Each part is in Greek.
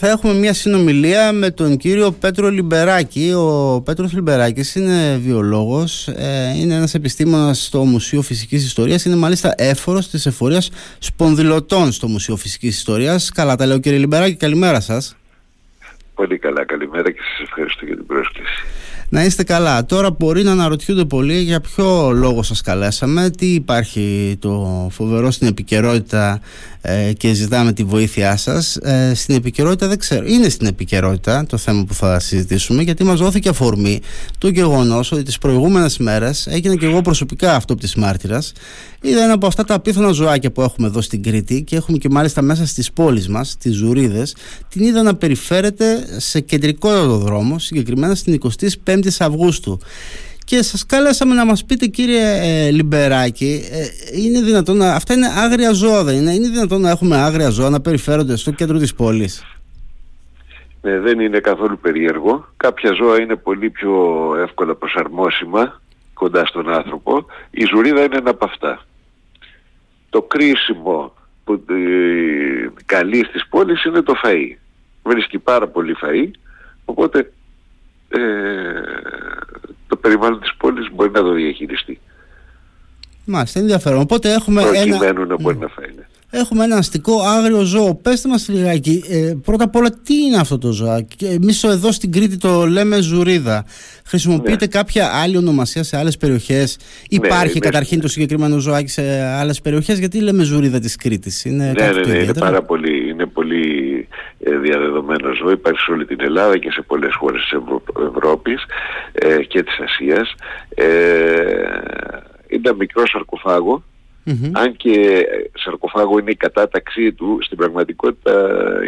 Θα έχουμε μια συνομιλία με τον κύριο Πέτρο Λιμπεράκη. Ο Πέτρος Λιμπεράκης είναι βιολόγος, ε, είναι ένας επιστήμονας στο Μουσείο Φυσικής Ιστορίας, είναι μάλιστα έφορος της εφορίας σπονδυλωτών στο Μουσείο Φυσικής Ιστορίας. Καλά τα λέω κύριε Λιμπεράκη, καλημέρα σας. Πολύ καλά, καλημέρα και σας ευχαριστώ για την πρόσκληση. Να είστε καλά. Τώρα μπορεί να αναρωτιούνται πολύ για ποιο λόγο σας καλέσαμε, τι υπάρχει το φοβερό στην επικαιρότητα ε, και ζητάμε τη βοήθειά σας. Ε, στην επικαιρότητα δεν ξέρω, είναι στην επικαιρότητα το θέμα που θα συζητήσουμε γιατί μας δόθηκε αφορμή το γεγονός ότι τις προηγούμενες μέρες έγινε και εγώ προσωπικά αυτό από τη μάρτυρας είδα ένα από αυτά τα απίθανα ζωάκια που έχουμε εδώ στην Κρήτη και έχουμε και μάλιστα μέσα στις πόλεις μας, τις Ζουρίδες την είδα να περιφέρεται σε κεντρικό δρόμο συγκεκριμένα στην 25η Αυγούστου. Και σας κάλεσαμε να μας πείτε κύριε ε, Λιμπεράκη ε, είναι δυνατόν να, αυτά είναι άγρια ζώα δεν είναι, είναι δυνατόν να έχουμε άγρια ζώα να περιφέρονται στο κέντρο της πόλης; Ναι, δεν είναι καθόλου περίεργο. Κάποια ζώα είναι πολύ πιο εύκολα προσαρμόσιμα κοντά στον άνθρωπο. Η ζουρίδα είναι ένα από αυτά. Το κρίσιμο που ε, καλεί στις πόλεις είναι το φαΐ. Βρίσκει πάρα πολύ φαΐ οπότε ε, το περιβάλλον της πόλης μπορεί να το διαχειριστεί. Μάλιστα, ενδιαφέρον. Οπότε έχουμε Προκειμένου ένα... να μπορεί να φάει. Ναι. Έχουμε ένα αστικό άγριο ζώο. Πέστε μας λιγάκι, ε, πρώτα απ' όλα τι είναι αυτό το ζώο; Εμείς εδώ στην Κρήτη το λέμε ζουρίδα. Χρησιμοποιείται ναι. κάποια άλλη ονομασία σε άλλες περιοχές; Ναι, Υπάρχει ναι, καταρχήν το συγκεκριμένο ζωάκι σε άλλες περιοχές; Γιατί λέμε ζουρίδα της Κρήτης; Είναι ναι, ναι, ναι, είναι πάρα πολύ, είναι πολύ ε, διαδεδομένο ζώο. Υπάρχει σε όλη την Ελλάδα και σε πολλές χώρες της Ευρώπης ε, και της Ασίας. Ε, είναι ένα μικρό σαρκοφάγο αν και σαρκοφάγο είναι η κατάταξή του, στην πραγματικότητα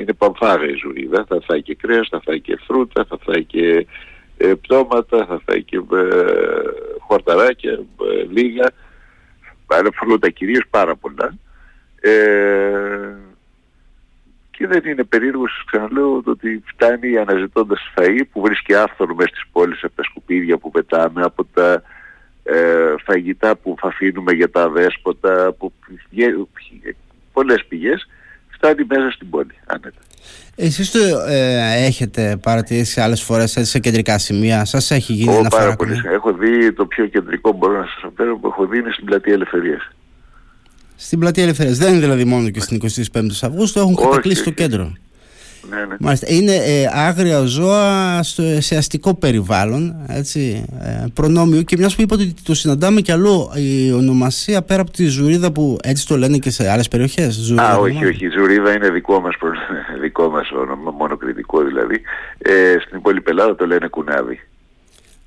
είναι παμφάγα η ζουρίδα. Θα φάει και κρέας, θα φάει και φρούτα, θα φάει και ε, πτώματα, θα φάει και ε, χορταράκια, ε, λίγα, αλλά φρούτα κυρίως πάρα πολλά. Ε, και δεν είναι περίεργος, σας ξαναλέω, το ότι φτάνει αναζητώντας φαΐ που βρίσκει άφθονο μέσα στις πόλεις από τα σκουπίδια που πετάμε, από τα ε, φαγητά που θα αφήνουμε για τα δέσποτα, από πολλές πηγές, φτάνει μέσα στην πόλη, άνετα. Εσείς το ε, έχετε παρατηρήσει σε άλλες φορές σε κεντρικά σημεία, σας έχει γίνει ένα πάρα πολύ. Έχω δει το πιο κεντρικό μπορώ να σας αναφέρω που έχω δει είναι στην πλατεία Ελευθερίας. Στην πλατεία Ελευθερίας, δεν είναι δηλαδή μόνο και στην 25η Αυγούστου, έχουν κατακλείσει το κέντρο. Ναι, ναι. Μάλιστα. Είναι ε, άγρια ζώα στο, σε αστικό περιβάλλον, έτσι, ε, προνόμιο και μιας που είπατε ότι το συναντάμε κι αλλού η ονομασία πέρα από τη Ζουρίδα που έτσι το λένε και σε άλλες περιοχές. Ζουρίδα, Α, όχι, όχι, η Ζουρίδα είναι δικό μας, δικό μας όνομα, μόνο κριτικό δηλαδή. Ε, στην υπόλοιπη Ελλάδα το λένε κουνάβι.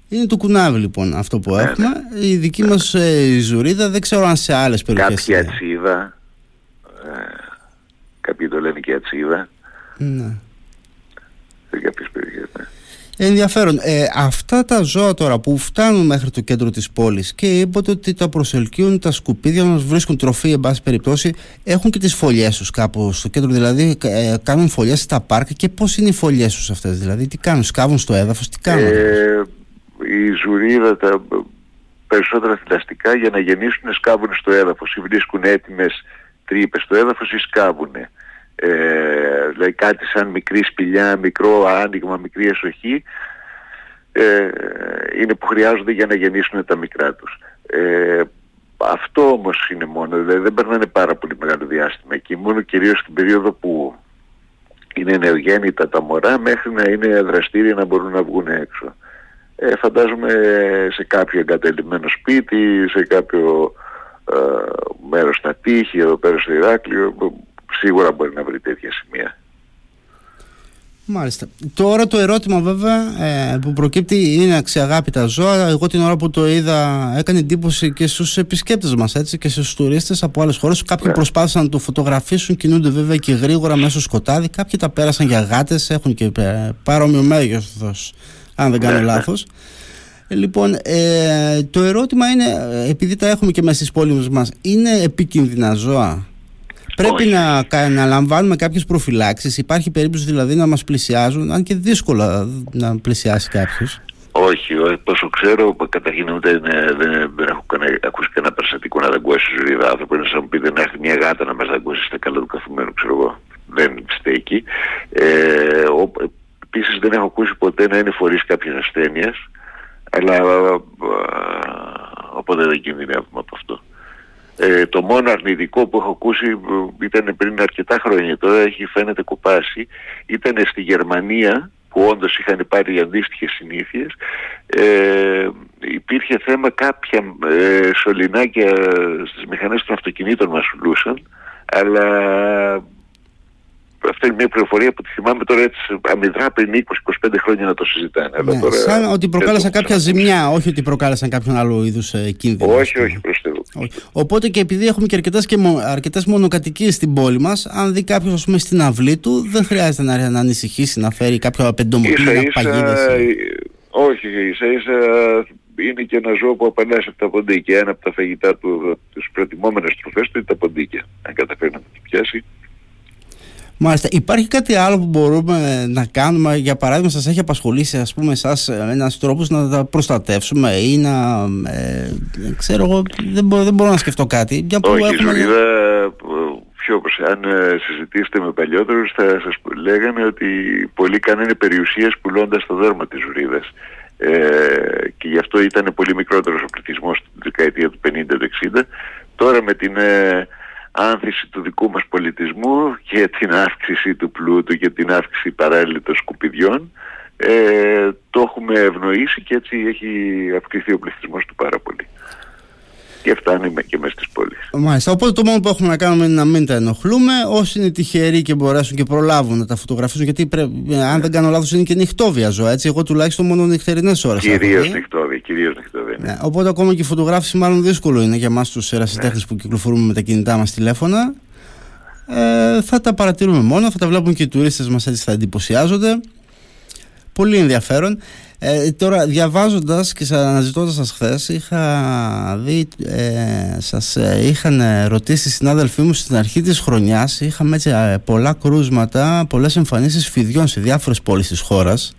Είναι το κουνάβι λοιπόν αυτό που ναι, έχουμε. Ναι. Η δική μας ε, Ζουρίδα δεν ξέρω αν σε άλλες περιοχές. Κάποια ατσίδα, ε, κάποιοι το λένε και ατσίδα. Ναι. Σε κάποιες περιοχές, ναι. Ενδιαφέρον. Ε, αυτά τα ζώα τώρα που φτάνουν μέχρι το κέντρο της πόλης και είπατε ότι τα προσελκύουν, τα σκουπίδια μας βρίσκουν τροφή εν πάση περιπτώσει, έχουν και τις φωλιές τους κάπου στο κέντρο, δηλαδή ε, κάνουν φωλιές στα πάρκα και πώς είναι οι φωλιές τους αυτές, δηλαδή τι κάνουν, σκάβουν στο έδαφος, τι κάνουν; Ε, η ζουρίδα, τα περισσότερα θηλαστικά για να γεννήσουν σκάβουν στο έδαφος ή βρίσκουν έτοιμες τρύπες στο έδαφος ή σκάβουν ε, δηλαδή κάτι σαν μικρή σπηλιά, μικρό άνοιγμα, μικρή εσοχή ε, είναι που χρειάζονται για να γεννήσουν τα μικρά τους. Ε, αυτό όμως είναι μόνο, δηλαδή δεν περνάνε πάρα πολύ μεγάλο διάστημα εκεί, μόνο κυρίως στην περίοδο που είναι νεογέννητα τα μωρά μέχρι να είναι δραστήρια να μπορούν να βγουν έξω. Ε, φαντάζομαι σε κάποιο εγκατελειμμένο σπίτι, σε κάποιο ε, μέρος στα τείχη, εδώ πέρα στο Ηράκλειο, σίγουρα μπορεί να βρει τέτοια σημεία. Μάλιστα. Τώρα το ερώτημα βέβαια ε, που προκύπτει είναι αξιαγάπητα ζώα. Εγώ την ώρα που το είδα έκανε εντύπωση και στους επισκέπτες μας έτσι, και στους τουρίστες από άλλες χώρες. Κάποιοι yeah. Ναι. προσπάθησαν να το φωτογραφίσουν, κινούνται βέβαια και γρήγορα μέσα στο σκοτάδι. Κάποιοι τα πέρασαν για γάτες, έχουν και ε, παρόμοιο μέγεθος αν δεν κάνω yeah. Ναι, ναι. λάθος. Λοιπόν, ε, το ερώτημα είναι, ε, επειδή τα έχουμε και μέσα στις πόλεις μας, είναι επικίνδυνα ζώα; Πρέπει να, να λαμβάνουμε κάποιες προφυλάξεις. Υπάρχει περίπτωση δηλαδή να μας πλησιάζουν, αν και δύσκολα να πλησιάσει κάποιος. Όχι, όσο ξέρω, καταρχήν ούτε δεν, δεν έχω κανένα, ακούσει κανένα περιστατικό να δαγκώσει ζωή άνθρωπο. Είναι σαν να μου πείτε να έρθει μια γάτα να μας δαγκώσει στα καλά του καθημένου, ξέρω εγώ. δεν στέκει. Ε, Επίσης δεν έχω ακούσει ποτέ να είναι φορείς κάποιες ασθένειας, αλλά οπότε δεν κινδυνεύουμε από αυτό. Ε, το μόνο αρνητικό που έχω ακούσει ε, ήταν πριν αρκετά χρόνια, τώρα έχει φαίνεται κουπάσει, ήταν στη Γερμανία που όντως είχαν πάρει αντίστοιχες συνήθειες. Ε, υπήρχε θέμα κάποια ε, σωληνάκια στις μηχανές των αυτοκινήτων μας σουλούσαν αλλά αυτή είναι μια πληροφορία που τη θυμάμαι τώρα έτσι αμυδρά πριν 20-25 χρόνια να το συζητάνε. Ναι, τώρα, σαν ότι προκάλεσαν κάποια ζημιά, όχι ότι προκάλεσαν κάποιον άλλο είδους ε, κίνδυνο. Όχι, όχι, προς Οπότε και επειδή έχουμε και αρκετές και αρκετές μονοκατοικίες στην πόλη μας, αν δει κάποιος στην αυλή του, δεν χρειάζεται να, να ανησυχήσει, να φέρει κάποιο απεντομοκίνημα παγίδες. Όχι, ίσα ίσα είναι και ένα ζώο που απαντάει από τα ποντίκια. Ένα από τα φαγητά του, τις προτιμόμενες τροφές του είναι τα ποντίκια. Αν καταφέρει να το πιάσει, Μάλιστα. Υπάρχει κάτι άλλο που μπορούμε να κάνουμε, για παράδειγμα, σας έχει απασχολήσει, ας πούμε, εσάς ένας τρόπος να τα προστατεύσουμε ή να. Ε, ξέρω εγώ, δεν, μπορώ, δεν μπορώ να σκεφτώ κάτι. Για που Όχι, έχουμε... Ζουρίδα, πιο αν ε, συζητήσετε με παλιότερους θα σας λέγανε ότι πολλοί κάνανε περιουσίες πουλώντας το δέρμα της Ζουρίδας. Ε, και γι' αυτό ήταν πολύ μικρότερος ο πληθυσμός στη δεκαετία του 50-60. Τώρα με την ε, άνθηση του δικού μας πολιτισμού και την αύξηση του πλούτου και την αύξηση παράλληλη των σκουπιδιών. Ε, το έχουμε ευνοήσει και έτσι έχει αυξηθεί ο πληθυσμός του πάρα πολύ. Και φτάνει και μέσα στις πόλεις. Μάλιστα, οπότε το μόνο που έχουμε να κάνουμε είναι να μην τα ενοχλούμε. Όσοι είναι τυχεροί και μπορέσουν και προλάβουν να τα φωτογραφίσουν γιατί πρέπει, αν δεν κάνω λάθος είναι και νυχτόβια ζώα έτσι, εγώ τουλάχιστον μόνο νυχτερινές ώρες Κυρίως νυχτόβια, κυρίως νυχτόβια ναι. Ναι, οπότε ακόμα και η φωτογράφηση μάλλον δύσκολο είναι για εμάς τους ερασιτέχνες ναι. που κυκλοφορούμε με τα κινητά μας τηλέφωνα ε, θα τα παρατηρούμε μόνο, θα τα βλέπουν και οι τουρίστες μας έτσι θα εντυπωσιάζονται πολύ ενδιαφέρον ε, τώρα διαβάζοντας και αναζητώντας σας χθες είχα δει, ε, σας ε, είχαν ρωτήσει οι συνάδελφοί μου στην αρχή της χρονιάς είχαμε έτσι ε, πολλά κρούσματα, πολλές εμφανίσεις φιδιών σε διάφορες πόλεις της χώρας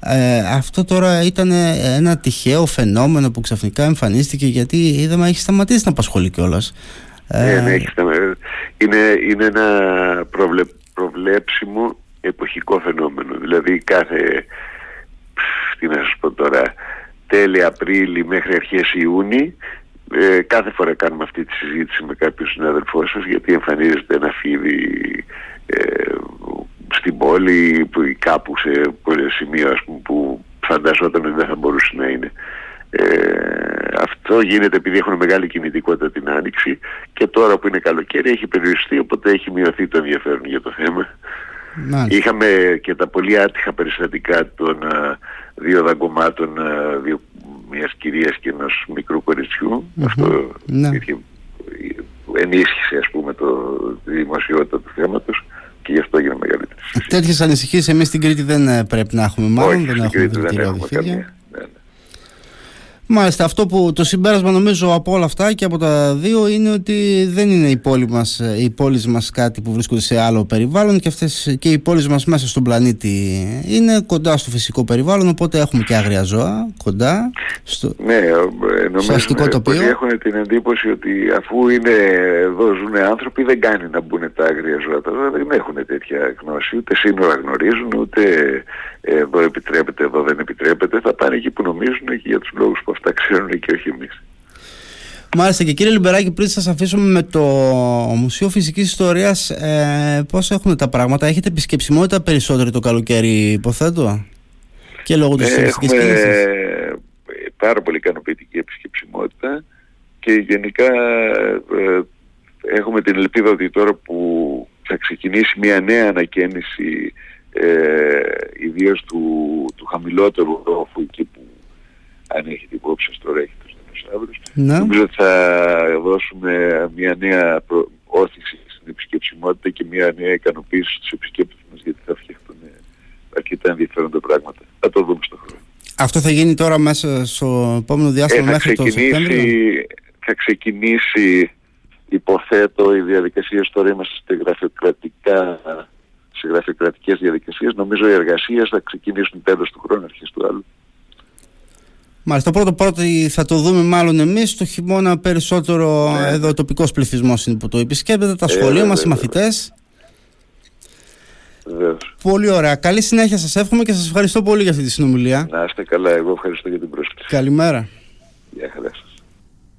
ε, αυτό τώρα ήταν ένα τυχαίο φαινόμενο που ξαφνικά εμφανίστηκε γιατί είδαμε έχει σταματήσει να απασχολεί κιόλας. Ναι, ναι, έχει Είναι, είναι ένα προβλε, προβλέψιμο εποχικό φαινόμενο. Δηλαδή κάθε τι να σας πω τώρα, τέλη Απρίλη μέχρι αρχές Ιούνιου ε, κάθε φορά κάνουμε αυτή τη συζήτηση με κάποιον συνάδελφό σας γιατί εμφανίζεται ένα φίδι ε, στην πόλη που, κάπου σε σημείο ας πούμε, που φανταζόταν ότι δεν θα μπορούσε να είναι. Ε, αυτό γίνεται επειδή έχουν μεγάλη κινητικότητα την άνοιξη και τώρα που είναι καλοκαίρι έχει περιοριστεί οπότε έχει μειωθεί το ενδιαφέρον για το θέμα. Είχαμε και τα πολύ άτυχα περιστατικά των uh, δύο δαγκωμάτων uh, δύο, μιας κυρίας και ενός μικρού Αυτό ναι. ενίσχυσε ας πούμε το, τη δημοσιότητα του θέματος και γι' αυτό έγινε μεγαλύτερη. Τέτοιες ανησυχίες εμείς στην Κρήτη δεν ε, πρέπει να έχουμε μάλλον. Όχι, δεν έχουμε, δεν έχουμε καμία. Μάλιστα, αυτό που το συμπέρασμα νομίζω από όλα αυτά και από τα δύο είναι ότι δεν είναι οι πόλεις μας, οι πόλεις μας κάτι που βρίσκονται σε άλλο περιβάλλον και, αυτές, και οι πόλεις μας μέσα στον πλανήτη είναι κοντά στο φυσικό περιβάλλον οπότε έχουμε και άγρια ζώα κοντά στο, ναι, ε, νομίζω αστικό τοπίο. έχουν την εντύπωση ότι αφού είναι εδώ ζουν άνθρωποι δεν κάνει να μπουν τα άγρια ζώα. Τώρα δεν έχουν τέτοια γνώση, ούτε σύνορα γνωρίζουν, ούτε εδώ επιτρέπεται, εδώ δεν επιτρέπεται. Θα πάνε εκεί που νομίζουν και για τους λόγους που αυτά ξέρουν και όχι εμείς. Μάλιστα και κύριε Λιμπεράκη πριν σας αφήσουμε με το Μουσείο Φυσικής Ιστορίας ε, πώς έχουν τα πράγματα, έχετε επισκεψιμότητα περισσότερο το καλοκαίρι υποθέτω; Και λόγω της ε, έχουμε πάρα πολύ ικανοποιητική επισκεψιμότητα και γενικά ε, έχουμε την ελπίδα ότι τώρα που θα ξεκινήσει μια νέα ανακαίνιση ε, ιδίως του, του χαμηλότερου ρόφου εκεί που αν έχετε υπόψη σας τώρα έχει τους δεινοσαύρους ναι. νομίζω ότι θα δώσουμε μια νέα προ... όθηση στην επισκεψιμότητα και μια νέα ικανοποίηση στους επισκέπτες μας γιατί θα φτιαχτούν αρκετά ενδιαφέροντα πράγματα. Θα το δούμε στο χρόνο. Αυτό θα γίνει τώρα μέσα στο επόμενο διάστημα ε, μέχρι το Σεπτέμβριο; Θα ξεκινήσει υποθέτω οι διαδικασίες τώρα είμαστε σε γραφειοκρατικά σε γραφειοκρατικές διαδικασίες. Νομίζω οι εργασίες θα ξεκινήσουν τέλος του χρόνου, αρχές του άλλου. Μάλιστα, πρώτο πρώτο θα το δούμε μάλλον εμείς. Το χειμώνα περισσότερο ναι. εδώ εδώ τοπικός πληθυσμός είναι που το επισκέπτεται, τα σχολεία ε, μας, οι μαθητές. Πολύ ωραία. Καλή συνέχεια σας εύχομαι και σας ευχαριστώ πολύ για αυτή τη συνομιλία. Να είστε καλά, εγώ ευχαριστώ για την πρόσκληση. Καλημέρα. Γεια χαρά.